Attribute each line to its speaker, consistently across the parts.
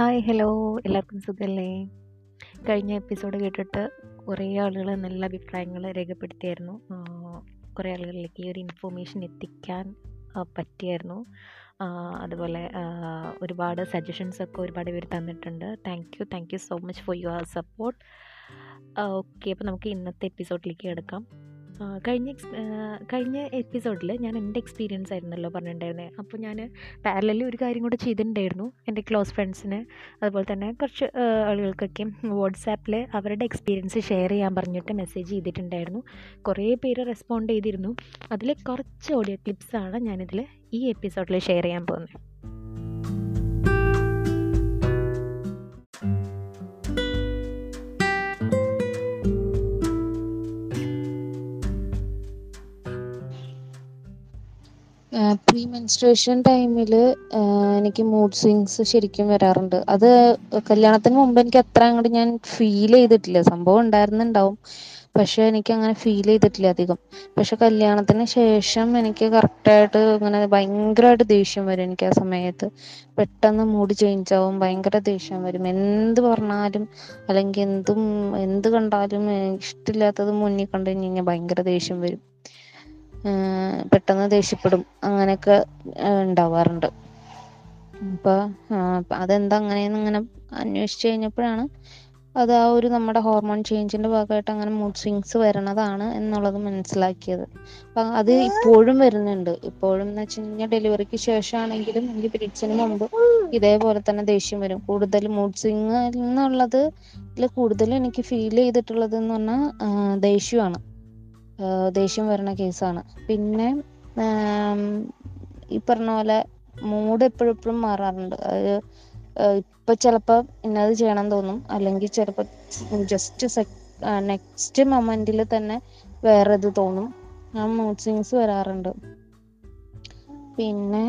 Speaker 1: Hi hello എല്ലാവർക്കും സുഖമല്ലേ കഴിഞ്ഞ എപ്പിസോഡ് കേട്ടിട്ട് കുറേ ആളുകൾ നല്ല അഭിപ്രായങ്ങൾ രേഖപ്പെടുത്തിയായിരുന്നു. കുറേ ആളുകളിലേക്ക് ഈ ഒരു ഇൻഫോർമേഷൻ എത്തിക്കാൻ പറ്റിയായിരുന്നു. അതുപോലെ ഒരുപാട് സജഷൻസ് ഒക്കെ ഒരുപാട് പേര് തന്നിട്ടുണ്ട്. Thank you thank you so much for your support okay അപ്പോൾ നമുക്ക് ഇന്നത്തെ എപ്പിസോഡിലേക്ക് കിടക്കാം. കഴിഞ്ഞ കഴിഞ്ഞ എപ്പിസോഡിൽ ഞാൻ എന്റെ എക്സ്പീരിയൻസ് ആയിരുന്നല്ലോ പറഞ്ഞിട്ടുണ്ടായിരുന്നത് അപ്പോൾ ഞാൻ പാരലലി ഒരു കാര്യം കൂടെ ചെയ്തിട്ടുണ്ടായിരുന്നു എന്റെ ക്ലോസ് ഫ്രണ്ട്സിന്. അതുപോലെ തന്നെ കുറച്ച് ആളുകൾക്കൊക്കെ വാട്സാപ്പിൽ അവരുടെ എക്സ്പീരിയൻസ് ഷെയർ ചെയ്യാൻ പറഞ്ഞിട്ട് മെസ്സേജ് ചെയ്തിട്ടുണ്ടായിരുന്നു. കുറേ പേര് റെസ്പോണ്ട് ചെയ്തിരുന്നു. അതിൽ കുറച്ച് ഓഡിയോ ക്ലിപ്സാണ് ഞാനിതിൽ ഈ എപ്പിസോഡിൽ ഷെയർ ചെയ്യാൻ പോകുന്നത്
Speaker 2: പ്രീ മെൻസ്ട്രേഷൻ ടൈമിൽ എനിക്ക് മൂഡ് സ്വിങ്സ് ശരിക്കും വരാറുണ്ട്. അത് കല്യാണത്തിന് മുമ്പ് എനിക്ക് അത്ര അങ്ങോട്ട് ഞാൻ ഫീൽ ചെയ്തിട്ടില്ല. സംഭവം ഉണ്ടായിരുന്നുണ്ടാവും. പക്ഷെ എനിക്ക് അങ്ങനെ ഫീൽ ചെയ്തിട്ടില്ല അധികം. പക്ഷെ കല്യാണത്തിന് ശേഷം എനിക്ക് കറക്റ്റായിട്ട് ഇങ്ങനെ ഭയങ്കരമായിട്ട് ദേഷ്യം വരും എനിക്ക് ആ സമയത്ത്. പെട്ടെന്ന് മൂഡ് ചേഞ്ച് ആവും ഭയങ്കര ദേഷ്യം വരും. എന്ത് പറഞ്ഞാലും അല്ലെങ്കിൽ എന്തും എന്ത് കണ്ടാലും ഇഷ്ടമില്ലാത്തത് മുന്നിൽ കണ്ടു കഴിഞ്ഞാൽ ഭയങ്കര ദേഷ്യം വരും. പെട്ടെന്ന് ദേഷ്യപ്പെടും. അങ്ങനെയൊക്കെ ഉണ്ടാവാറുണ്ട്. അപ്പൊ അതെന്താ അങ്ങനെയെന്ന് ഇങ്ങനെ അന്വേഷിച്ചു കഴിഞ്ഞപ്പോഴാണ് അത് ആ ഒരു നമ്മുടെ ഹോർമോൺ ചേഞ്ചിന്റെ ഭാഗമായിട്ട് അങ്ങനെ മൂഡ് സ്വിങ്സ് വരണതാണ് എന്നുള്ളത് മനസ്സിലാക്കിയത്. അപ്പൊ അത് ഇപ്പോഴും വരുന്നുണ്ട്. ഇപ്പോഴും എന്ന് വെച്ച് കഴിഞ്ഞാൽ ഡെലിവറിക്ക് ശേഷമാണെങ്കിലും എനിക്ക് പീരീഡ്സിന് മുമ്പ് ഇതേപോലെ തന്നെ ദേഷ്യം വരും. കൂടുതൽ മൂഡ് സ്വിങ് എന്നുള്ളത് കൂടുതലും എനിക്ക് ഫീൽ ചെയ്തിട്ടുള്ളത് എന്ന് പറഞ്ഞാൽ ദേഷ്യമാണ്. ദേഷ്യം വരുന്ന കേസാണ്. പിന്നെ ഈ പറഞ്ഞ പോലെ മൂഡ് എപ്പോഴും എപ്പോഴും മാറാറുണ്ട്. അത് ഇപ്പൊ ചിലപ്പോ ഇന്നത് ചെയ്യണം തോന്നും. അല്ലെങ്കിൽ ചിലപ്പോ ജസ്റ്റ് നെക്സ്റ്റ് മൊമെന്റിൽ തന്നെ വേറെ ഇത് തോന്നും ആ മൂഡ് സ്വിങ്സ് വരാറുണ്ട്. പിന്നെ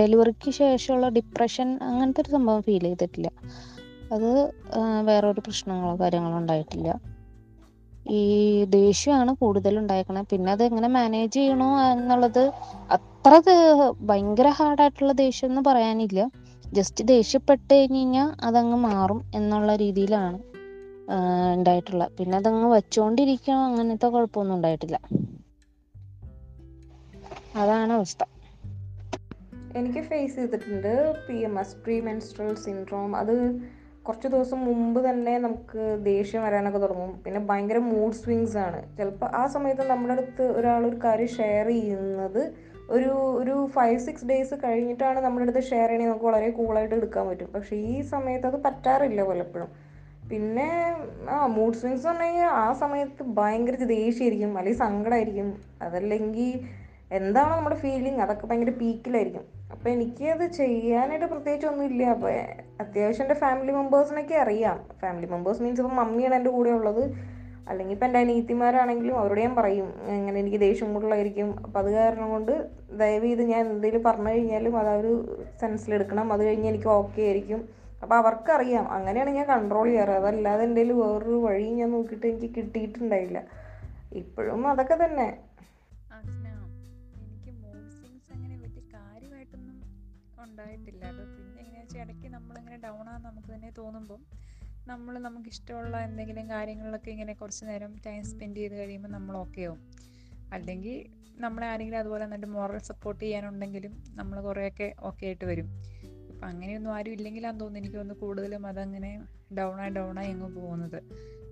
Speaker 2: ഡെലിവറിക്ക് ശേഷമുള്ള ഡിപ്രഷൻ അങ്ങനത്തെ ഒരു സംഭവം ഫീൽ ചെയ്തിട്ടില്ല. അത് വേറെ വേറൊരു പ്രശ്നങ്ങളോ കാര്യങ്ങളോ ഉണ്ടായിട്ടില്ല. ഈ ദേഷ്യമാണ് കൂടുതൽ ഉണ്ടായേക്കണത് പിന്നെ അത് എങ്ങനെ മാനേജ് ചെയ്യണോ എന്നുള്ളത് അത്ര ഭയങ്കര ഹാർഡായിട്ടുള്ള ദേഷ്യം എന്ന് പറയാനില്ല. ജസ്റ്റ് ദേഷ്യപ്പെട്ട് കഴിഞ്ഞ് കഴിഞ്ഞാൽ അതങ്ങ് മാറും എന്നുള്ള രീതിയിലാണ് ഉണ്ടായിട്ടുള്ള പിന്നെ അതങ്ങ് വെച്ചോണ്ടിരിക്കണം അങ്ങനത്തെ കുഴപ്പമൊന്നും ഉണ്ടായിട്ടില്ല. അതാണ് അവസ്ഥ.
Speaker 3: എനിക്ക് ഫേസ് ചെയ്തിട്ടുണ്ട് P M S premenstrual syndrome അത് കുറച്ച് ദിവസം മുമ്പ് തന്നെ നമുക്ക് ദേഷ്യം വരാനൊക്കെ തുടങ്ങും. പിന്നെ ഭയങ്കര മൂഡ് സ്വിങ്സ് ആണ്. ചിലപ്പോൾ ആ സമയത്ത് നമ്മുടെ അടുത്ത് ഒരാൾ ഒരു കാര്യം ഷെയർ ചെയ്യുന്നത് ഒരു ഒരു ഫൈവ് സിക്സ് ഡേയ്സ് കഴിഞ്ഞിട്ടാണ് നമ്മുടെ അടുത്ത് ഷെയർ ചെയ്യണമെങ്കിൽ നമുക്ക് വളരെ കൂളായിട്ട് എടുക്കാൻ പറ്റും. പക്ഷേ ഈ സമയത്ത് അത് പറ്റാറില്ല പലപ്പോഴും. പിന്നെ ആ മൂഡ് സ്വിങ്സ് എന്ന് പറഞ്ഞു കഴിഞ്ഞാൽ ആ സമയത്ത് ഭയങ്കര ദേഷ്യമായിരിക്കും അല്ലെങ്കിൽ സങ്കടമായിരിക്കും അതല്ലെങ്കിൽ എന്താണോ നമ്മുടെ ഫീലിംഗ് അതൊക്കെ ഭയങ്കര പീക്കിലായിരിക്കും അപ്പോൾ എനിക്ക് അത് ചെയ്യാനായിട്ട് പ്രത്യേകിച്ച് ഒന്നുമില്ല. അപ്പോൾ അത്യാവശ്യം എന്റെ ഫാമിലി മെമ്പേഴ്സിനൊക്കെ അറിയാം. ഫാമിലി മെമ്പേഴ്സ് മീൻസ് ഇപ്പം മമ്മിയാണ് എന്റെ കൂടെ ഉള്ളത്. അല്ലെങ്കിൽ ഇപ്പം എന്റെ അനീത്തിമാരാണെങ്കിലും അവരോട് ഞാൻ പറയും ഇങ്ങനെ എനിക്ക് ദേഷ്യം കൂടുതലായിരിക്കും. അപ്പം അത് കാരണം കൊണ്ട് ദയവ് ചെയ്ത് ഞാൻ എന്തെങ്കിലും പറഞ്ഞു കഴിഞ്ഞാലും അത് ഒരു സെൻസിലെടുക്കണം അത് കഴിഞ്ഞ് എനിക്ക് ഓക്കെ ആയിരിക്കും. അപ്പോൾ അവർക്കറിയാം. അങ്ങനെയാണ് ഞാൻ കൺട്രോൾ ചെയ്യാറ്. അതല്ലാതെ എന്തെങ്കിലും വേറൊരു വഴി ഞാൻ നോക്കിയിട്ട് എനിക്ക് കിട്ടിയിട്ടുണ്ടായില്ല. ഇപ്പോഴും അതൊക്കെ തന്നെ.
Speaker 4: ഉണ്ടായിട്ടില്ല. അത് പിന്നെ എങ്ങനെയാ വെച്ചാൽ ഇടയ്ക്ക് നമ്മളിങ്ങനെ ഡൗൺ ആണെന്ന് നമുക്ക് തന്നെ തോന്നുമ്പം നമ്മൾ നമുക്ക് ഇഷ്ടമുള്ള എന്തെങ്കിലും കാര്യങ്ങളിലൊക്കെ ഇങ്ങനെ കുറച്ച് നേരം ടൈം സ്പെൻഡ് ചെയ്ത് കഴിയുമ്പോൾ നമ്മൾ ഓക്കെ ആവും. അല്ലെങ്കിൽ നമ്മളെ ആരെങ്കിലും അതുപോലെ നല്ല മോറൽ സപ്പോർട്ട് ചെയ്യാനുണ്ടെങ്കിലും നമ്മൾ കുറേയൊക്കെ ഓക്കെ ആയിട്ട് വരും. അപ്പം അങ്ങനെയൊന്നും ആരും ഇല്ലെങ്കിലാന്ന് തോന്നുന്നു. എനിക്ക് തോന്നുന്നു കൂടുതലും അതങ്ങനെ ഡൗണായി ഡൗണായി അങ്ങ് പോകുന്നത്.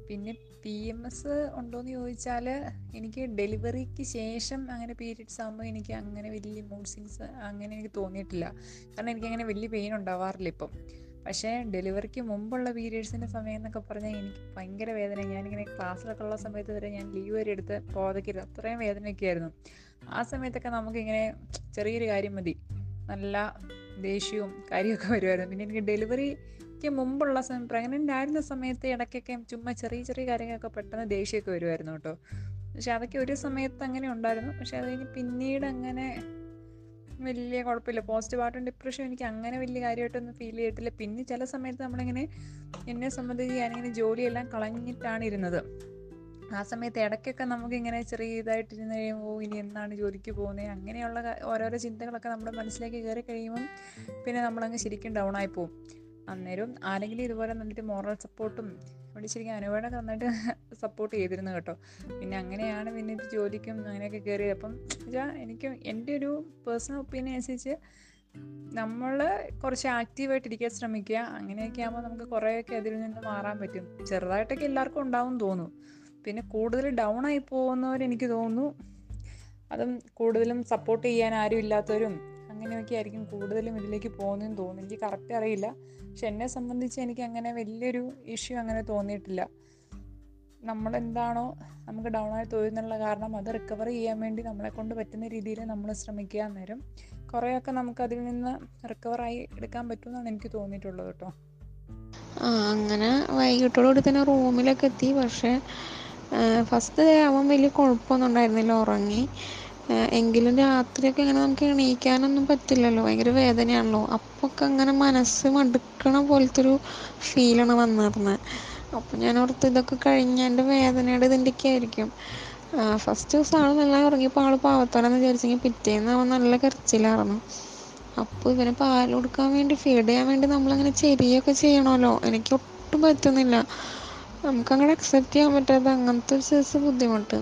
Speaker 4: പിന്നെ പി എം എസ് ഉണ്ടോയെന്ന് ചോദിച്ചാൽ എനിക്ക് ഡെലിവറിക്ക് ശേഷം അങ്ങനെ പീരിയഡ്സ് ആകുമ്പോൾ എനിക്ക് അങ്ങനെ വലിയ മൂഡ് സ്വിങ്സ് അങ്ങനെ എനിക്ക് തോന്നിയിട്ടില്ല. കാരണം എനിക്ക് അങ്ങനെ വലിയ പെയിൻ ഉണ്ടാവാറില്ല ഇപ്പം. പക്ഷേ ഡെലിവറിക്ക് മുമ്പുള്ള പീരീഡ്സിന്റെ സമയം എന്നൊക്കെ പറഞ്ഞാൽ എനിക്ക് ഭയങ്കര വേദന. ഞാനിങ്ങനെ ക്ലാസ്സിലൊക്കെ ഉള്ള സമയത്ത് വരെ ഞാൻ ലീവ് വരെ എടുത്ത് പോതക്കരുത് അത്രയും വേദനയൊക്കെ ആയിരുന്നു. ആ സമയത്തൊക്കെ നമുക്കിങ്ങനെ ചെറിയൊരു കാര്യം മതി. നല്ല ദേഷ്യവും കാര്യമൊക്കെ വരുമായിരുന്നു പിന്നെ എനിക്ക് ഡെലിവറിക്ക് മുമ്പുള്ള പ്രഗ്നന്റ് ആയിരുന്ന സമയത്ത് ഇടയ്ക്കൊക്കെ ചുമ്മാ ചെറിയ ചെറിയ കാര്യങ്ങളൊക്കെ പെട്ടെന്ന് ദേഷ്യമൊക്കെ വരുമായിരുന്നു കേട്ടോ. പക്ഷെ അതൊക്കെ ഒരു സമയത്ത് അങ്ങനെ ഉണ്ടായിരുന്നു. പക്ഷെ അത് കഴിഞ്ഞ് പിന്നീട് അങ്ങനെ വലിയ കുഴപ്പമില്ല. പോസിറ്റീവ് ആയിട്ടും ഡിപ്രഷൻ എനിക്ക് അങ്ങനെ വലിയ കാര്യമായിട്ടൊന്നും ഫീൽ ചെയ്തിട്ടില്ല. പിന്നെ ചില സമയത്ത് നമ്മളിങ്ങനെ എന്നെ സംബന്ധിച്ച് ഞാനിങ്ങനെ ജോലിയെല്ലാം കളഞ്ഞിട്ടാണ് ഇരുന്നത് ആ സമയത്ത് ഇടയ്ക്കൊക്കെ നമുക്കിങ്ങനെ ചെറിയ ഇതായിട്ടിരുന്ന് കഴിയുമ്പോൾ ഇനി എന്നാണ് ജോലിക്ക് പോകുന്നത് അങ്ങനെയുള്ള ഓരോരോ ചിന്തകളൊക്കെ നമ്മുടെ മനസ്സിലേക്ക് കയറി കഴിയുമ്പം പിന്നെ നമ്മളങ്ങ് ശരിക്കും ഡൗൺ ആയി പോകും അന്നേരം ആരെങ്കിലും ഇതുപോലെ നന്നിട്ട് മോറൽ സപ്പോർട്ടും അവിടെ ശരിക്കും അനുവേടൊക്കെ നന്നായിട്ട് സപ്പോർട്ട് ചെയ്തിരുന്നു കേട്ടോ. പിന്നെ അങ്ങനെയാണ് പിന്നെ ഇത് ജോലിക്കും അങ്ങനെയൊക്കെ കയറിയത് അപ്പം വെച്ചാൽ എനിക്ക് എന്റെ ഒരു പേഴ്സണൽ ഒപ്പീനിയൻ അനുസരിച്ച് നമ്മൾ കുറച്ച് ആക്റ്റീവായിട്ട് ഇരിക്കാൻ ശ്രമിക്കുക. അങ്ങനെയൊക്കെ ആകുമ്പോൾ നമുക്ക് കുറേയൊക്കെ അതിൽ നിന്ന് മാറാൻ പറ്റും. ചെറുതായിട്ടൊക്കെ എല്ലാവർക്കും ഉണ്ടാവും തോന്നും. പിന്നെ കൂടുതൽ ഡൗൺ ആയി പോകുന്നവർ എനിക്ക് തോന്നുന്നു. അതും കൂടുതലും സപ്പോർട്ട് ചെയ്യാൻ ആരും ഇല്ലാത്തവരും അങ്ങനെയൊക്കെ ആയിരിക്കും കൂടുതലും ഇതിലേക്ക് പോകുന്നതെന്ന് തോന്നുന്നു. എനിക്ക് കറക്റ്റ് അറിയില്ല. പക്ഷെ എന്നെ സംബന്ധിച്ച് എനിക്ക് അങ്ങനെ വലിയൊരു ഇഷ്യൂ അങ്ങനെ തോന്നിയിട്ടില്ല. നമ്മളെന്താണോ നമുക്ക് ഡൗൺ ആയി തോന്നുന്നുള്ള കാരണം അത് റിക്കവർ ചെയ്യാൻ വേണ്ടി നമ്മളെ കൊണ്ട് പറ്റുന്ന രീതിയിൽ നമ്മൾ ശ്രമിക്കുക അന്നേരം കുറേയൊക്കെ നമുക്ക് അതിൽ നിന്ന് റിക്കവറായി എടുക്കാൻ പറ്റുമെന്നാണ് എനിക്ക് തോന്നിയിട്ടുള്ളത് കേട്ടോ.
Speaker 5: ആ അങ്ങനെ വൈകിട്ടോടുകൂടി തന്നെ റൂമിലൊക്കെ എത്തി. പക്ഷേ ഫസ്റ്റ് അവൻ വലിയ കുഴപ്പമൊന്നും ഉണ്ടായിരുന്നില്ല ഉറങ്ങി. എങ്കിലും രാത്രിയൊക്കെ ഇങ്ങനെ നമുക്ക് എണീക്കാനൊന്നും പറ്റില്ലല്ലോ. ഭയങ്കര വേദനയാണല്ലോ. അപ്പൊക്കെ അങ്ങനെ മനസ്സ് മടുക്കണ പോലത്തെ ഒരു ഫീലാണ് വന്നിരുന്നത് അപ്പൊ ഞാൻ ഓർത്ത് ഇതൊക്കെ കഴിഞ്ഞ എന്റെ വേദനയുടെ ഇതിന്റെയൊക്കെ ആയിരിക്കും? ഫസ്റ്റ് ദിവസം ആൾ നല്ല ഉറങ്ങിയപ്പോൾ ആൾ പാവത്തോടെന്ന് വിചാരിച്ചെങ്കിൽ പിറ്റേന്ന് അവൻ നല്ല കരച്ചിലായിരുന്നു. അപ്പോൾ ഇവന് പാൽ കൊടുക്കാൻ വേണ്ടി ഫീഡ് ചെയ്യാൻ വേണ്ടി നമ്മളങ്ങനെ ചെരിയൊക്കെ ചെയ്യണമല്ലോ എനിക്ക് ഒട്ടും പറ്റുന്നില്ല. നമുക്കങ്ങനെ അക്സെപ്റ്റ് ചെയ്യാൻ പറ്റാത്ത അങ്ങനത്തെ ഒരു സൈസ് ബുദ്ധിമുട്ട്.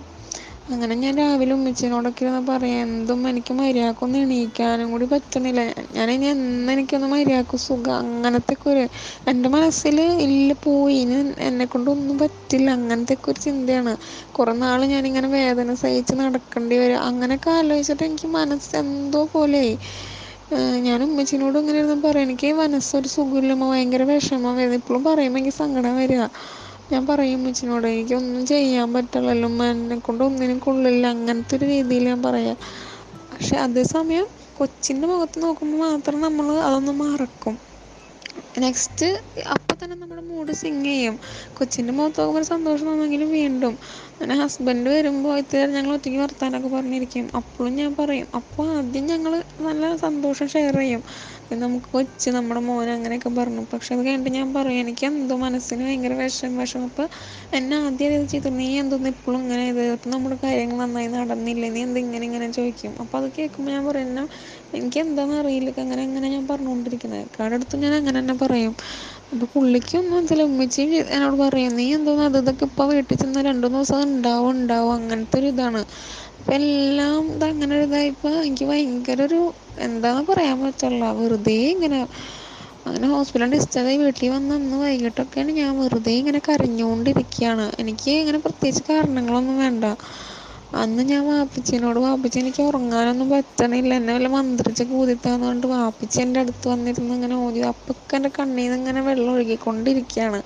Speaker 5: അങ്ങനെ ഞാൻ രാവിലെ ഉമ്മച്ചിനോടൊക്കെ ഇരുന്ന് പറയാം എന്തും എനിക്ക് മര്യാദക്കൊന്നും എണീക്കാനും കൂടി പറ്റുന്നില്ല. ഞാൻ ഇനി എന്ന് എനിക്കൊന്ന് മര്യാദയ്ക്ക് സുഖം അങ്ങനത്തെ ഒരു എന്റെ മനസ്സിൽ ഇല്ല പോയി. ഇനി എന്നെ കൊണ്ടൊന്നും പറ്റില്ല. അങ്ങനത്തെ ഒരു ചിന്തയാണ്. കുറേ നാൾ ഞാനിങ്ങനെ വേദന സഹിച്ച് നടക്കേണ്ടി വരും. അങ്ങനെയൊക്കെ ആലോചിച്ചിട്ട് എനിക്ക് മനസ്സ് എന്തോ പോലെയായി ഞാൻ ഉമ്മച്ചിനോട് ഇങ്ങനെ ഇരുന്ന് പറയാം എനിക്ക് മനസ്സൊരു സുഖമില്ലമ്മ ഭയങ്കര വിഷമം വരുന്നത് ഇപ്പോഴും പറയുമ്പോൾ എനിക്ക് സങ്കടം വരിക. ഞാൻ പറയും ഉമ്മച്ചിനോട് എനിക്കൊന്നും ചെയ്യാൻ പറ്റില്ലല്ലോ എന്നെ കൊണ്ട് ഒന്നിനും കൊള്ളില്ല. അങ്ങനത്തെ ഒരു രീതിയിൽ ഞാൻ പറയാം. പക്ഷെ അതേസമയം കൊച്ചിന്റെ മുഖത്ത് നോക്കുമ്പോൾ മാത്രം നമ്മൾ അതൊന്ന് മറക്കും. നെക്സ്റ്റ് അപ്പം തന്നെ നമ്മുടെ മൂഡ് സിങ് ചെയ്യും. കൊച്ചിന്റെ മുഖത്ത് നോക്കുമ്പോൾ സന്തോഷം തോന്നുമെങ്കിലും വീണ്ടും. അങ്ങനെ ഹസ്ബൻഡ് വരുമ്പോൾ ഇത്തിരി ഞങ്ങൾ ഒറ്റയ്ക്ക് വർത്താനൊക്കെ പറഞ്ഞിരിക്കും. അപ്പോഴും ഞാൻ പറയും അപ്പോൾ ആദ്യം ഞങ്ങൾ നല്ല സന്തോഷം ഷെയർ ചെയ്യും. നമുക്ക് കൊച്ചു നമ്മുടെ മോൻ അങ്ങനെയൊക്കെ പറഞ്ഞു. പക്ഷെ അത് കഴിഞ്ഞിട്ട് ഞാൻ പറയും എനിക്ക് എന്തോ മനസ്സിന് ഭയങ്കര വിഷം അപ്പൊ എന്നെ ആദ്യം ഇത് ചെയ്തു. നീ എന്തോന്ന് ഇപ്പോഴും ഇങ്ങനെ ഇത് അപ്പം നമ്മുടെ കാര്യങ്ങൾ നന്നായി നടന്നില്ലേ? നീ എന്ത് ഇങ്ങനെ ഇങ്ങനെ ചോദിക്കും? അപ്പോൾ അത് കേൾക്കുമ്പോൾ ഞാൻ പറയും എന്നെ എനിക്ക് എന്താണെന്ന് അറിയില്ല. അങ്ങനെ അങ്ങനെ ഞാൻ പറഞ്ഞുകൊണ്ടിരിക്കുന്നത് കാടെടുത്ത് ഞാൻ അങ്ങനെ തന്നെ പറയും. അപ്പോൾ പുള്ളിക്കൊന്നും മനസ്സിലായി ഉമ്മച്ചിയും എന്നോട് പറയും നീ എന്തോന്ന് അത് ഇതൊക്കെ ഇപ്പോൾ വീട്ടിൽ ചെന്നാൽ രണ്ടു ദിവസം ഉണ്ടാവും ഉണ്ടാവും. അങ്ങനത്തെ ഒരു ഇതാണ്. അപ്പം എല്ലാം ഇത് അങ്ങനെ ഒരു ഇതായപ്പോൾ എനിക്ക് ഭയങ്കര ഒരു എന്താന്ന് പറയാൻ പറ്റില്ല വെറുതെ ഇങ്ങനെ അങ്ങനെ ഹോസ്പിറ്റലിൽ ഡിസ്ചാർജ് ആയി വീട്ടിൽ വന്ന അന്ന് വൈകിട്ടൊക്കെയാണ് ഞാൻ വെറുതെ ഇങ്ങനെ കരഞ്ഞുകൊണ്ടിരിക്കുകയാണ് എനിക്ക് ഇങ്ങനെ പ്രത്യേകിച്ച് കാരണങ്ങളൊന്നും വേണ്ട. അന്ന് ഞാൻ വാപ്പച്ചിനോട് വാപ്പച്ചി എനിക്ക് ഉറങ്ങാനൊന്നും പറ്റണില്ല. എന്നെ വല്ല മന്ത്രിച്ച് കൂതിത്താന്നുകൊണ്ട് വാപ്പച്ചി എന്റെ അടുത്ത് വന്നിരുന്ന് ഇങ്ങനെ ഓതി. അപ്പൊക്കെ എന്റെ കണ്ണീന്ന് ഇങ്ങനെ വെള്ളം ഒഴുകിക്കൊണ്ടിരിക്കുകയാണ്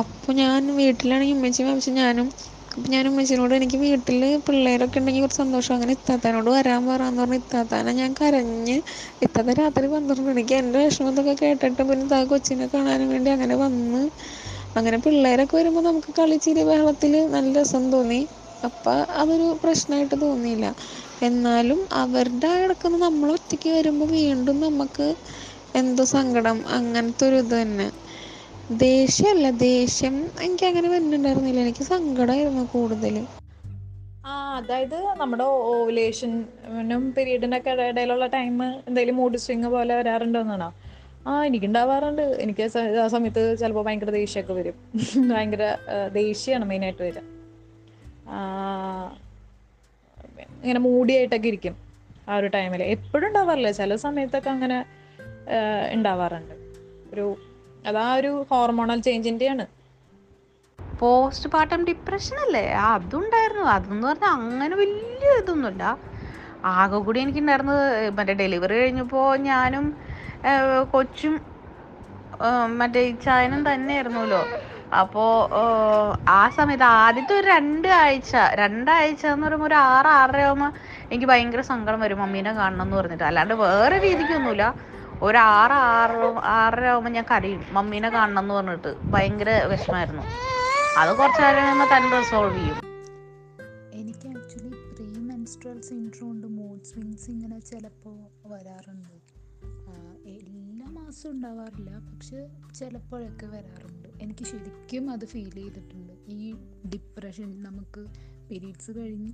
Speaker 5: അപ്പോൾ ഞാൻ വീട്ടിലാണെങ്കിൽ ഉമ്മച്ചി വാപ്പച്ചി ഞാനും അപ്പം ഞാൻ ഉമ്മച്ചിനോട് എനിക്ക് വീട്ടിൽ പിള്ളേരൊക്കെ ഉണ്ടെങ്കിൽ കുറച്ച് സന്തോഷം. അങ്ങനെ ഇത്താത്താനോട് വരാൻ പറയാന്ന് പറഞ്ഞ് ഇത്താത്താനെ ഞാൻ കരഞ്ഞ് ഇത്താത്ത രാത്രി പന്ത്രണ്ട് മണിക്ക് എന്റെ വിഷമത്തൊക്കെ കേട്ടിട്ട് പിന്നെ താ കൊച്ചിനെ കാണാനും വേണ്ടി അങ്ങനെ വന്ന് അങ്ങനെ പിള്ളേരൊക്കെ വരുമ്പോൾ നമുക്ക് കളിച്ചിരി ബഹളത്തിൽ നല്ല രസം തോന്നി. അപ്പം അതൊരു പ്രശ്നമായിട്ട് തോന്നിയില്ല. എന്നാലും അവരുടെ ആ കിടക്കുന്ന നമ്മൾ ഒറ്റയ്ക്ക് വരുമ്പോൾ വീണ്ടും നമുക്ക് എന്തോ സങ്കടം അങ്ങനത്തെ ഒരു ഇത് തന്നെ. ദേഷ്യമല്ല ദേഷ്യം എനിക്ക് അങ്ങനെ വരുന്നുണ്ടായിരുന്നില്ല. എനിക്ക് സങ്കടമായിരുന്നു കൂടുതൽ
Speaker 4: ആ അതായത് നമ്മുടെ ഓവുലേഷനും പീരീഡിനൊക്കെ ഇടയിലുള്ള ടൈം എന്തെങ്കിലും മൂഡ് സ്വിങ് പോലെ വരാറുണ്ടോന്നാണോ? ആ എനിക്കുണ്ടാവാറുണ്ട്. എനിക്ക് ആ സമയത്ത് ചിലപ്പോൾ ഭയങ്കര ദേഷ്യമൊക്കെ വരും. ഭയങ്കര ദേഷ്യമാണ് മെയിനായിട്ട് വരിക. ഇങ്ങനെ മൂടിയായിട്ടൊക്കെ ഇരിക്കും ആ ഒരു ടൈമിൽ എപ്പോഴും ഉണ്ടാവാറില്ല. ചില സമയത്തൊക്കെ അങ്ങനെ ഉണ്ടാവാറുണ്ട്. ഒരു അതാ ഒരു ഹോർമോണൽ ചേഞ്ചിന്റെയാണ്
Speaker 6: പോസ്റ്റ് പാർട്ടം ഡിപ്രഷൻ അല്ലേ? ആ അതുണ്ടായിരുന്നു. അതെന്ന് പറഞ്ഞാൽ അങ്ങനെ വലിയ ഇതൊന്നുമില്ല. ആകെ കൂടി എനിക്കുണ്ടായിരുന്നത് മറ്റേ ഡെലിവറി കഴിഞ്ഞപ്പോൾ ഞാനും കൊച്ചും ആ, മറ്റേ ഇച്ചായനും തന്നെയായിരുന്നല്ലോ. അപ്പോൾ ആ സമയത്ത് ആദ്യത്തെ ഒരു രണ്ട് ആഴ്ച രണ്ടാഴ്ച എന്ന് പറയുമ്പോൾ ഒരു ആറ് ആറര ആകുമ്പോൾ എനിക്ക് ഭയങ്കര സങ്കടം വരും. മമ്മീനെ കാണണം എന്ന് പറഞ്ഞിട്ട്. അല്ലാണ്ട് വേറെ രീതിക്കൊന്നുമില്ല. ഒരു ആറ് ആറ് ആറര ആകുമ്പോൾ ഞാൻ കരയും. മമ്മീനെ കാണണം എന്ന് പറഞ്ഞിട്ട് ഭയങ്കര വിഷമായിരുന്നു. അത് കുറച്ച് നേരം തന്നെ റിസോൾവ് ചെയ്യും.
Speaker 7: എനിക്ക് ആക്ച്വലി പ്രീ മെൻസ്ട്രൽ സിൻഡ്രോം ഉണ്ട്. മൂഡ് സ്വിങ്സ് ഇങ്ങനെ ചിലപ്പോൾ വരാറുണ്ട്. എല്ലാ മാസവും ഉണ്ടാവാറില്ല. പക്ഷെ ചിലപ്പോഴൊക്കെ വരാറുണ്ട്. എനിക്ക് ശരിക്കും അത് ഫീൽ ചെയ്തിട്ടുണ്ട്. ഈ ഡിപ്രഷൻ നമുക്ക് പീരീഡ്സ് കഴിഞ്ഞ്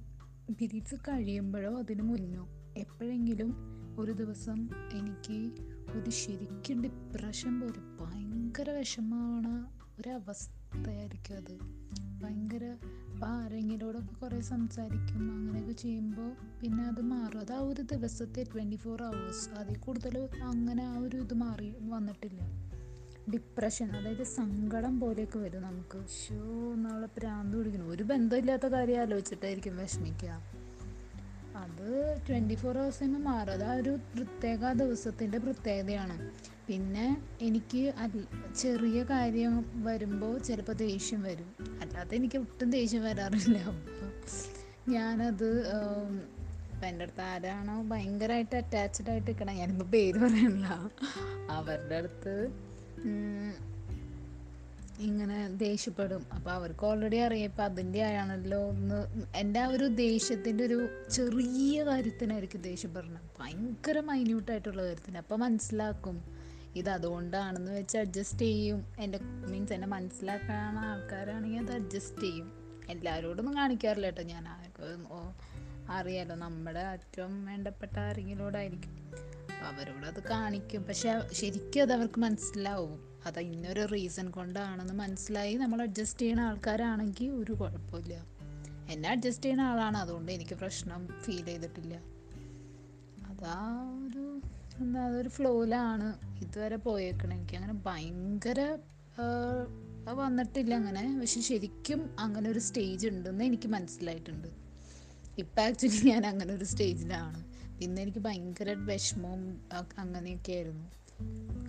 Speaker 7: പീരീഡ്സ് കഴിയുമ്പോഴോ അതിന് മുന്നോ എപ്പോഴെങ്കിലും ഒരു ദിവസം എനിക്ക് ഒരു ശരിക്കും ഡിപ്രഷൻ പോലെ. ഭയങ്കര വിഷമമാണ് ഒരവസ്ഥയായിരിക്കും അത്. ഭയങ്കര അപ്പോൾ ആരെങ്കിലോടൊക്കെ കുറേ സംസാരിക്കും അങ്ങനെയൊക്കെ ചെയ്യുമ്പോൾ പിന്നെ അത് മാറും. അത് ആ ഒരു ദിവസത്തെ ട്വന്റി ഫോർ അവേഴ്സ് അതിൽ കൂടുതൽ അങ്ങനെ ആ ഒരു ഇത് മാറി വന്നിട്ടില്ല. ഡിപ്രഷൻ അതായത് സങ്കടം പോലെയൊക്കെ വരും നമുക്ക്. ഷോ നമ്മളെ പ്രാന്ത് പിടിക്കണം ഒരു ബന്ധമില്ലാത്ത കാര്യം ആലോചിച്ചിട്ടായിരിക്കും വിഷമിക്കുക അത് ട്വന്റി ഫോർ ഹവേഴ്സ് തന്നെ മാറും. അത് ആ ഒരു പ്രത്യേക ദിവസത്തിന്റെ പ്രത്യേകതയാണ്. പിന്നെ എനിക്ക് ചെറിയ കാര്യം വരുമ്പോൾ ചിലപ്പോൾ ദേഷ്യം വരും. അല്ലാതെ എനിക്ക് ഒട്ടും ദേഷ്യം വരാറില്ല. ഞാനത് ഇപ്പം എന്റെ അടുത്ത് ആരാണോ ഭയങ്കരമായിട്ട് അറ്റാച്ച്ഡ് ആയിട്ട് നിൽക്കണം ഞാനിപ്പോൾ പേര് പറയണില്ല അവരുടെ അടുത്ത് ഇങ്ങനെ ദേഷ്യപ്പെടും. അപ്പോൾ അവർക്ക് ഓൾറെഡി അറിയാം ഇപ്പം അതിന്റെ ആയാണല്ലോ എന്ന്. എന്റെ ആ ഒരു ദേഷ്യത്തിന്റെ ഒരു ചെറിയ കാര്യത്തിനായിരിക്കും ദേഷ്യപ്പെടണം. ഭയങ്കര മൈന്യൂട്ടായിട്ടുള്ള കാര്യത്തിന്. അപ്പോൾ മനസ്സിലാക്കും. ഇത് അതുകൊണ്ടാണെന്ന് വെച്ച് അഡ്ജസ്റ്റ് ചെയ്യും. എന്റെ മീൻസ് എന്നെ മനസ്സിലാക്കാൻ ആൾക്കാരാണെങ്കിൽ അത് അഡ്ജസ്റ്റ് ചെയ്യും. എല്ലാവരോടൊന്നും കാണിക്കാറില്ല കേട്ടോ. ഞാൻ ആർക്കും അറിയാലോ. നമ്മുടെ ഏറ്റവും വേണ്ടപ്പെട്ട ആരെങ്കിലോടായിരിക്കും അവരോട് അത് കാണിക്കും. പക്ഷെ ശരിക്കും അത് അവർക്ക് മനസ്സിലാവും. അത് ഇന്നൊരു റീസൺ കൊണ്ടാണെന്ന് മനസ്സിലായി. നമ്മൾ അഡ്ജസ്റ്റ് ചെയ്യുന്ന ആൾക്കാരാണെങ്കിൽ ഒരു കുഴപ്പമില്ല. എന്നെ അഡ്ജസ്റ്റ് ചെയ്യുന്ന ആളാണ്. അതുകൊണ്ട് എനിക്ക് പ്രശ്നം ഫീൽ ചെയ്തിട്ടില്ല. അതാ ഒരു എന്താ അതൊരു ഫ്ലോയിലാണ് ഇതുവരെ പോയേക്കണം. എനിക്ക് അങ്ങനെ ഭയങ്കര വന്നിട്ടില്ല അങ്ങനെ. പക്ഷെ ശരിക്കും അങ്ങനെ ഒരു സ്റ്റേജ് ഉണ്ടെന്ന് എനിക്ക് മനസ്സിലായിട്ടുണ്ട്. ഇപ്പം ആക്ച്വലി ഞാൻ അങ്ങനെ ഒരു സ്റ്റേജിലാണ് ഇന്ന് എനിക്ക് ഭയങ്കര വിഷമവും അങ്ങനെയൊക്കെ ആയിരുന്നു.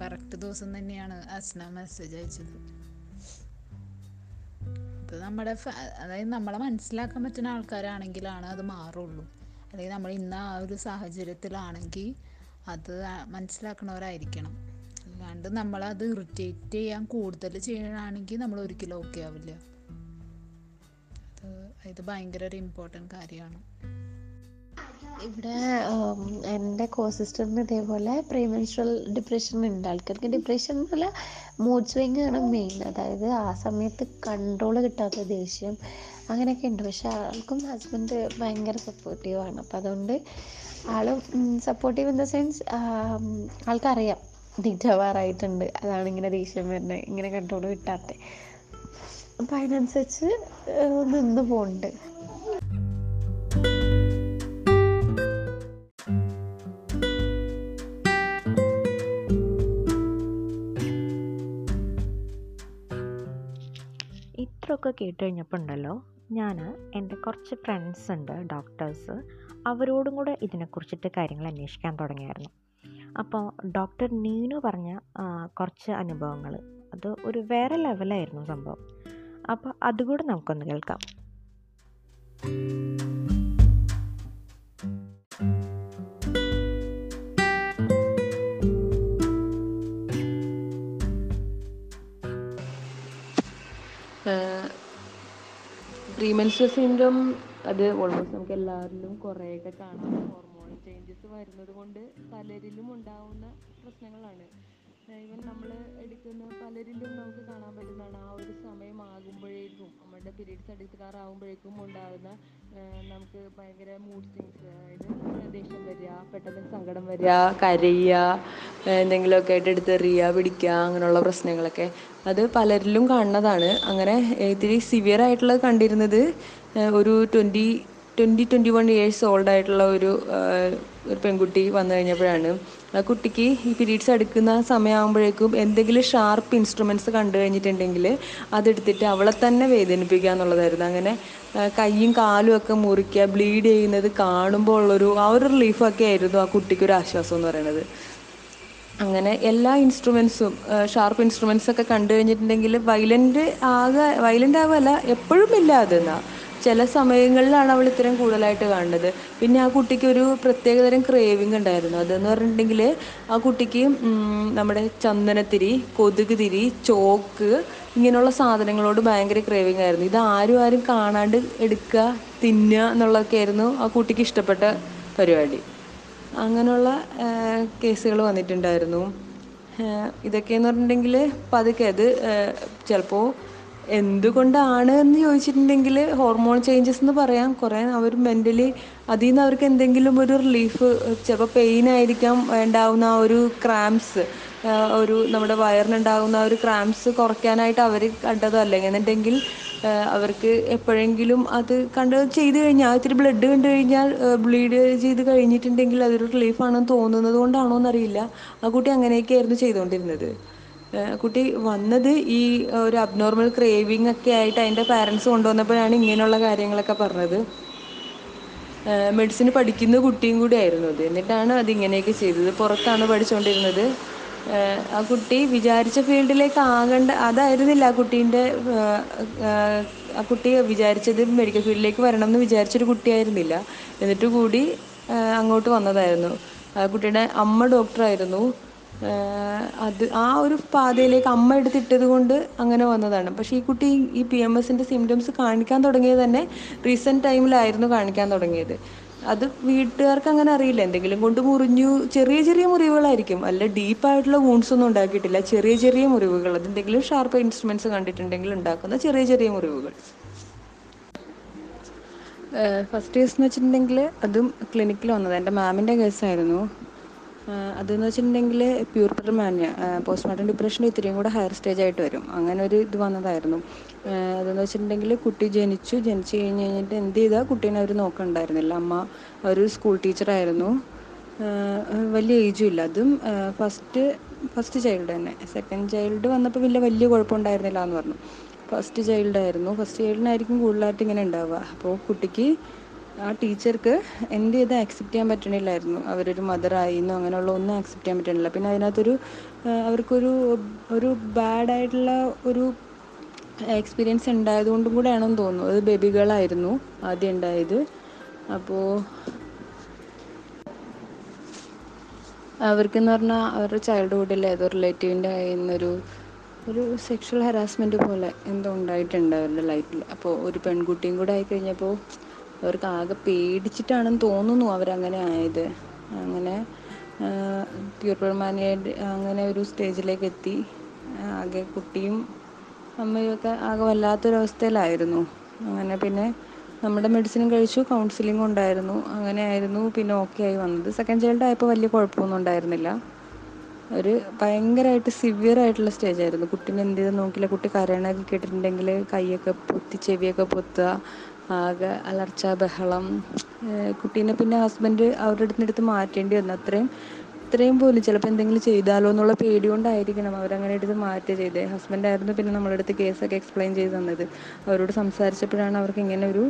Speaker 7: കറക്റ്റ് ദിവസം തന്നെയാണ് അസ്ന മെസ്സേജ് അയച്ചത്. അത് നമ്മുടെ അതായത് നമ്മളെ മനസ്സിലാക്കാൻ പറ്റുന്ന ആൾക്കാരാണെങ്കിലാണ് അത് മാറുള്ളൂ. അല്ലെങ്കിൽ നമ്മൾ ഇന്ന് ആ ഒരു സാഹചര്യത്തിലാണെങ്കിൽ അത് മനസ്സിലാക്കുന്നവരായിരിക്കണം അല്ലാണ്ട് നമ്മളത് ഇറിറ്റേറ്റ് ചെയ്യാൻ കൂടുതൽ ചെയ്യണമെങ്കിൽ നമ്മൾ ഒരിക്കലും ഓക്കെ ആവില്ല. അത് ഇത് ഭയങ്കര ഒരു ഇമ്പോർട്ടന്റ് കാര്യമാണ്.
Speaker 1: ഇവിടെ എന്റെ കോ സിസ്റ്ററിന് ഇതേപോലെ പ്രീമെൻസ്ട്രൽ ഡിപ്രഷൻ ഉണ്ട്. ആൾക്കാർക്ക് ഡിപ്രഷൻ എന്നല്ല മൂഡ് സ്വിങ് ആണ് മെയിൻ അതായത് ആ സമയത്ത് കൺട്രോൾ കിട്ടാത്ത ദേഷ്യം അങ്ങനെയൊക്കെ ഉണ്ട്. പക്ഷെ ആൾക്കും ഹസ്ബൻഡ് ഭയങ്കര സപ്പോർട്ടീവ് ആണ്. അപ്പം അതുകൊണ്ട് ആളും സപ്പോർട്ടീവ് ഇൻ ദ സെൻസ് ആൾക്കറിയാം ഡിറ്റവാറായിട്ടുണ്ട് അതാണ് ഇങ്ങനെ ദേഷ്യം വരുന്നത്. ഇങ്ങനെ കൺട്രോൾ കിട്ടാത്ത. അപ്പം അതിനനുസരിച്ച് നിന്ന് പോകുന്നുണ്ട് ഇത്രയൊക്കെ കേട്ട് കഴിഞ്ഞപ്പോൾ ഉണ്ടല്ലോ ഞാൻ എന്റെ കുറച്ച് ഫ്രണ്ട്സ് ഉണ്ട് ഡോക്ടേഴ്സ്. അവരോടും കൂടെ ഇതിനെക്കുറിച്ചിട്ട് കാര്യങ്ങൾ അന്വേഷിക്കാൻ തുടങ്ങിയായിരുന്നു. അപ്പോൾ ഡോക്ടർ നീനു പറഞ്ഞ കുറച്ച് അനുഭവങ്ങൾ. അത് ഒരു വേറെ ലെവലായിരുന്നു സംഭവം. അപ്പോൾ അതുകൂടെ നമുക്കൊന്ന് കേൾക്കാം.
Speaker 8: പ്രീമെൻസ്ട്രൽ സിൻഡ്രോം അത് ഓൾമോസ്റ്റ് നമുക്ക് എല്ലാവരിലും കുറേയൊക്കെ കാണാം. ഹോർമോൺ ചേഞ്ചസ് വരുന്നത് കൊണ്ട് പലരിലും ഉണ്ടാവുന്ന പ്രശ്നങ്ങളാണ്. ഈവൻ നമ്മൾ എടുക്കുന്ന പലരിലും നമുക്ക് കാണാൻ പറ്റുന്നതാണ്. ആ ഒരു സമയമാകുമ്പോഴേക്കും നമ്മുടെ പീരീഡ്സ് എടുക്കാറാകുമ്പോഴേക്കും ഉണ്ടാകുന്ന നമുക്ക് ഭയങ്കര മൂഡ് സ്വിങ്സ് വരിക പെട്ടെന്ന് സങ്കടം വരിക കരയുക എന്തെങ്കിലുമൊക്കെ ആയിട്ട് എടുത്തെറിയുക പിടിക്കുക അങ്ങനെയുള്ള പ്രശ്നങ്ങളൊക്കെ. അത് പലരിലും കാണുന്നതാണ്. അങ്ങനെ ഇത്തിരി സിവിയർ ആയിട്ടുള്ളത് കണ്ടിരുന്നത് ഒരു twenty twenty twenty one years old ആയിട്ടുള്ള ഒരു പെൺകുട്ടി വന്നു കഴിഞ്ഞപ്പോഴാണ്. കുട്ടിക്ക് ഈ പീരീഡ്സ് എടുക്കുന്ന സമയമാകുമ്പോഴേക്കും എന്തെങ്കിലും ഷാർപ്പ് ഇൻസ്ട്രുമെന്റ്സ് കണ്ടു കഴിഞ്ഞിട്ടുണ്ടെങ്കിൽ അതെടുത്തിട്ട് അവളെ തന്നെ വേദനിപ്പിക്കുക എന്നുള്ളതായിരുന്നു. അങ്ങനെ കൈയും കാലും ഒക്കെ മുറിക്കുക ബ്ലീഡ് ചെയ്യുന്നത് കാണുമ്പോൾ ഉള്ളൊരു ആ ഒരു റിലീഫൊക്കെ ആയിരുന്നു ആ കുട്ടിക്കൊരു ആശ്വാസം എന്ന് പറയുന്നത്. അങ്ങനെ എല്ലാ ഇൻസ്ട്രുമെൻസും ഷാർപ്പ് ഇൻസ്ട്രുമെൻസ് ഒക്കെ കണ്ടു കഴിഞ്ഞിട്ടുണ്ടെങ്കിൽ വയലന്റ് ആകെ വയലന്റ് ആകുമല്ല എപ്പോഴും ഇല്ല അതെന്നാ. ചില സമയങ്ങളിലാണ് അവൾ ഇത്തരം കൂടുതലായിട്ട് കാണുന്നത്. പിന്നെ ആ കുട്ടിക്ക് ഒരു പ്രത്യേകതരം ക്രേവിങ് ഉണ്ടായിരുന്നു. അതെന്ന് പറഞ്ഞിട്ടുണ്ടെങ്കിൽ ആ കുട്ടിക്ക് നമ്മുടെ ചന്ദനത്തിരി കൊതുക് തിരി ചോക്ക് ഇങ്ങനെയുള്ള സാധനങ്ങളോട് ഭയങ്കര ക്രേവിങ് ആയിരുന്നു. ഇത് ആരും ആരും കാണാണ്ട് എടുക്കുക തിന്നുക എന്നുള്ളതൊക്കെ ആയിരുന്നു ആ കുട്ടിക്ക് ഇഷ്ടപ്പെട്ട പരിപാടി. അങ്ങനെയുള്ള കേസുകൾ വന്നിട്ടുണ്ടായിരുന്നു. ഇതൊക്കെയെന്ന് പറഞ്ഞിട്ടുണ്ടെങ്കിൽ പതുക്കെ അത് ചിലപ്പോൾ എന്തുകൊണ്ടാണ് എന്ന് ചോദിച്ചിട്ടുണ്ടെങ്കിൽ ഹോർമോൺ ചേഞ്ചസ് എന്ന് പറയാം. കുറേ അവർ മെന്റലി അതിൽ നിന്ന് അവർക്ക് എന്തെങ്കിലും ഒരു റിലീഫ് ചിലപ്പോൾ പെയിൻ ആയിരിക്കാം ഉണ്ടാവുന്ന ആ ഒരു ക്രാംസ് ഒരു നമ്മുടെ വയറിനുണ്ടാകുന്ന ഒരു ക്രാംസ് കുറയ്ക്കാനായിട്ട് അവർ കണ്ടതോ അല്ലെങ്കിൽ എന്നുണ്ടെങ്കിൽ അവർക്ക് എപ്പോഴെങ്കിലും അത് കണ്ട് ചെയ്ത് കഴിഞ്ഞാൽ ഇത്തിരി ബ്ലഡ് കണ്ടു കഴിഞ്ഞാൽ ബ്ലീഡ് ചെയ്ത് കഴിഞ്ഞിട്ടുണ്ടെങ്കിൽ അതൊരു റിലീഫാണെന്ന് തോന്നുന്നത് കൊണ്ടാണോ എന്നറിയില്ല. ആ കുട്ടി അങ്ങനെയൊക്കെയായിരുന്നു ചെയ്തുകൊണ്ടിരുന്നത്. കുട്ടി വന്നത് ഈ ഒരു അബ്നോർമൽ ക്രേവിങ് ഒക്കെ ആയിട്ട് അതിന്റെ പാരൻസ് കൊണ്ടുവന്നപ്പോഴാണ് ഇങ്ങനെയുള്ള കാര്യങ്ങളൊക്കെ പറഞ്ഞത്. മെഡിസിൻ പഠിക്കുന്ന കുട്ടിയും കൂടി ആയിരുന്നു അത്. എന്നിട്ടാണ് അത് ഇങ്ങനെയൊക്കെ ചെയ്തത്. പുറത്താണ് പഠിച്ചുകൊണ്ടിരുന്നത് ആ കുട്ടി വിചാരിച്ച ഫീൽഡിലേക്ക് ആകേണ്ട അതായിരുന്നില്ല ആ കുട്ടീന്റെ ആ കുട്ടി വിചാരിച്ചത് മെഡിക്കൽ ഫീൽഡിലേക്ക് വരണം എന്ന് വിചാരിച്ചൊരു കുട്ടിയായിരുന്നില്ല. എന്നിട്ട് കൂടി അങ്ങോട്ട് വന്നതായിരുന്നു. ആ കുട്ടിയുടെ അമ്മ ഡോക്ടറായിരുന്നു അത് ആ ഒരു പാതയിലേക്ക് അമ്മ എടുത്തിട്ടത് കൊണ്ട് അങ്ങനെ വന്നതാണ്. പക്ഷേ ഈ കുട്ടി ഈ പി എം എസിന്റെ സിംറ്റംസ് കാണിക്കാൻ തുടങ്ങിയത് തന്നെ റീസെന്റ് ടൈമിലായിരുന്നു കാണിക്കാൻ തുടങ്ങിയത്. അത് വീട്ടുകാർക്ക് അങ്ങനെ അറിയില്ല. എന്തെങ്കിലും കൊണ്ട് മുറിഞ്ഞു ചെറിയ ചെറിയ മുറിവുകളായിരിക്കും. അല്ല ഡീപ്പായിട്ടുള്ള വൂൺസ് ഒന്നും ഉണ്ടാക്കിയിട്ടില്ല. ചെറിയ ചെറിയ മുറിവുകൾ. അതെന്തെങ്കിലും ഷാർപ്പ് ഇൻസ്ട്രുമെന്റ്സ് കണ്ടിട്ടുണ്ടെങ്കിൽ ഉണ്ടാക്കുന്ന ചെറിയ ചെറിയ മുറിവുകൾ. ഫസ്റ്റ് കേസ് എന്ന് വെച്ചിട്ടുണ്ടെങ്കിൽ അതും ക്ലിനിക്കിൽ വന്നത് എന്റെ മാമിന്റെ കേസായിരുന്നു അതെന്ന് വെച്ചിട്ടുണ്ടെങ്കിൽ പ്യൂർപ്പർ മാന്യ പോസ്റ്റ്മോർട്ടം ഡിപ്രഷൻ ഇത്രയും കൂടെ ഹയർ സ്റ്റേജ് ആയിട്ട് വരും. അങ്ങനെ ഒരു ഇത് വന്നതായിരുന്നു. അതെന്ന് വെച്ചിട്ടുണ്ടെങ്കിൽ കുട്ടി ജനിച്ചു. ജനിച്ചു കഴിഞ്ഞ് കഴിഞ്ഞിട്ട് എന്ത് ചെയ്താൽ കുട്ടീനെ അവർ നോക്കണ്ടായിരുന്നില്ല. അമ്മ ഒരു സ്കൂൾ ടീച്ചറായിരുന്നു വലിയ ഏജും ഇല്ല. അതും ഫസ്റ്റ് ഫസ്റ്റ് ചൈൽഡ് തന്നെ. സെക്കൻഡ് ചൈൽഡ് വന്നപ്പോൾ വലിയ വലിയ കുഴപ്പമുണ്ടായിരുന്നില്ല എന്ന് പറഞ്ഞു. ഫസ്റ്റ് ചൈൽഡായിരുന്നു ഫസ്റ്റ് ചൈൽഡിനായിരിക്കും കൂടുതലായിട്ട് ഇങ്ങനെ ഉണ്ടാവുക. അപ്പോൾ കുട്ടിക്ക് ആ ടീച്ചർക്ക് എന്റെ ഇത് ആക്സെപ്റ്റ് ചെയ്യാൻ പറ്റണില്ലായിരുന്നു. അവരൊരു മദറായി എന്നോ അങ്ങനെയുള്ള ഒന്നും ആക്സെപ്റ്റ് ചെയ്യാൻ പറ്റണില്ല. പിന്നെ അതിനകത്തൊരു അവർക്കൊരു ഒരു ബാഡായിട്ടുള്ള ഒരു എക്സ്പീരിയൻസ് ഉണ്ടായതുകൊണ്ടും കൂടെയാണെന്ന് തോന്നുന്നു. അത് ബേബി ഗേളായിരുന്നു ആദ്യം ഉണ്ടായത്. അപ്പോൾ അവർക്കെന്ന് പറഞ്ഞാൽ അവരുടെ ചൈൽഡ്ഹുഡിൽ ഏതോ റിലേറ്റീവിന്റെ കയ്യിൽ നിന്നൊരു ഒരു സെക്ഷൽ ഹരാസ്മെന്റ് പോലെ എന്തോ ഉണ്ടായിട്ടുണ്ട് അവരുടെ ലൈഫിൽ അപ്പോൾ ഒരു പെൺകുട്ടിയും കൂടെ ആയിക്കഴിഞ്ഞപ്പോൾ അവർക്ക് ആകെ പേടിച്ചിട്ടാണെന്ന് തോന്നുന്നു അവരങ്ങനെ ആയത്. അങ്ങനെ പ്യൂർപ്പർമാനിയായിട്ട് അങ്ങനെ ഒരു സ്റ്റേജിലേക്ക് എത്തി ആകെ കുട്ടിയും അമ്മയൊക്കെ ആകെ വല്ലാത്തൊരവസ്ഥയിലായിരുന്നു. അങ്ങനെ പിന്നെ നമ്മുടെ മെഡിസിനും കഴിച്ചു കൗൺസിലിംഗ് ഉണ്ടായിരുന്നു. അങ്ങനെ ആയിരുന്നു പിന്നെ ഓക്കെ ആയി വന്നത്. സെക്കൻഡ് ചൈൽഡ് ആയപ്പോൾ വലിയ കുഴപ്പമൊന്നും ഉണ്ടായിരുന്നില്ല. ഒരു ഭയങ്കരമായിട്ട് സിവിയർ ആയിട്ടുള്ള സ്റ്റേജ് ആയിരുന്നു. കുട്ടീനെ എന്ത് ചെയ്ത് നോക്കില്ല കുട്ടി കരയണൊക്കെ കേട്ടിട്ടുണ്ടെങ്കിൽ കൈയൊക്കെ പൊത്തി ചെവിയൊക്കെ പൊത്തുക ആകെ അലർച്ച ബഹളം കുട്ടീനെ പിന്നെ ഹസ്ബൻഡ് അവരുടെ അടുത്ത് എടുത്ത് മാറ്റേണ്ടി വന്നു. അത്രയും ഇത്രയും പോലും ചിലപ്പോൾ എന്തെങ്കിലും ചെയ്താലോ എന്നുള്ള പേടി കൊണ്ടായിരിക്കണം അവരങ്ങനെ എടുത്ത് മാറ്റി ചെയ്തത് ഹസ്ബൻഡായിരുന്നു പിന്നെ നമ്മളുടെ അടുത്ത് കേസൊക്കെ എക്സ്പ്ലെയിൻ ചെയ്ത് തന്നത്. അവരോട് സംസാരിച്ചപ്പോഴാണ് അവർക്ക് ഇങ്ങനെ ഒരു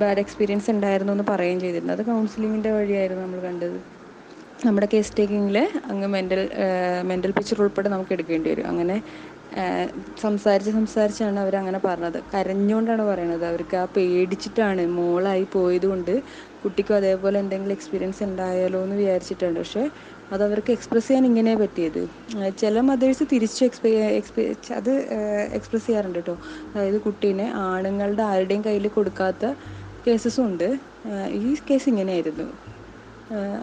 Speaker 8: ബാഡ് എക്സ്പീരിയൻസ് ഉണ്ടായിരുന്നു എന്ന് പറയുകയും ചെയ്തിരുന്നത്. അത് കൗൺസിലിങ്ങിന്റെ വഴിയായിരുന്നു നമ്മൾ കണ്ടത്. നമ്മുടെ കേസ് ടേക്കിങ്ങിൽ അങ്ങ് മെന്റൽ മെന്റൽ പിക്ചർ ഉൾപ്പെടെ നമുക്ക് എടുക്കേണ്ടി വരും. അങ്ങനെ സംസാരിച്ച് സംസാരിച്ചാണ് അവരങ്ങനെ പറഞ്ഞത്. കരഞ്ഞുകൊണ്ടാണ് പറയണത്. അവർക്ക് ആ പേടിച്ചിട്ടാണ് മോളായി പോയതുകൊണ്ട് കുട്ടിക്കും അതേപോലെ എന്തെങ്കിലും എക്സ്പീരിയൻസ് ഉണ്ടായാലോ എന്ന് വിചാരിച്ചിട്ടുണ്ട് പക്ഷേ അത് അവർക്ക് എക്സ്പ്രസ് ചെയ്യാൻ ഇങ്ങനെ പറ്റിയത്. ചില മദേഴ്സ് തിരിച്ച് എക്സ്പെ എക്സ്പെ അത് എക്സ്പ്രസ് ചെയ്യാറുണ്ട് കേട്ടോ. അതായത് കുട്ടീനെ ആണുങ്ങളുടെ ആരുടെയും കയ്യിൽ കൊടുക്കാത്ത കേസസും ഉണ്ട്. ഈ കേസ് ഇങ്ങനെയായിരുന്നു.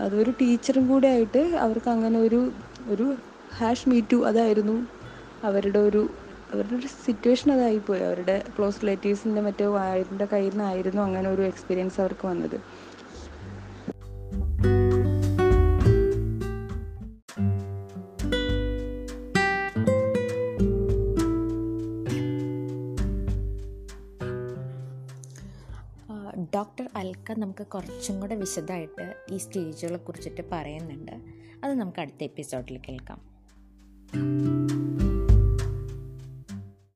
Speaker 8: അതൊരു ടീച്ചറും കൂടെ ആയിട്ട് അവർക്ക് അങ്ങനെ ഒരു ഒരു ഹാഷ് മീറ്റു അതായിരുന്നു അവരുടെ ഒരു അവരുടെ ഒരു സിറ്റുവേഷൻ അതായിപ്പോയി അവരുടെ ക്ലോസ് റിലേറ്റീവ്സിന്റെ മറ്റോ ആരുടെ കയ്യിൽ നിന്നായിരുന്നു അങ്ങനെ ഒരു എക്സ്പീരിയൻസ് അവർക്ക് വന്നത്.
Speaker 1: ഡോക്ടർ അൽക്ക നമുക്ക് കുറച്ചും കൂടെ വിശദമായിട്ട് ഈ സ്റ്റേജുകളെ കുറിച്ചിട്ട് പറയുന്നുണ്ട്. അത് നമുക്ക് അടുത്ത എപ്പിസോഡിൽ കേൾക്കാം.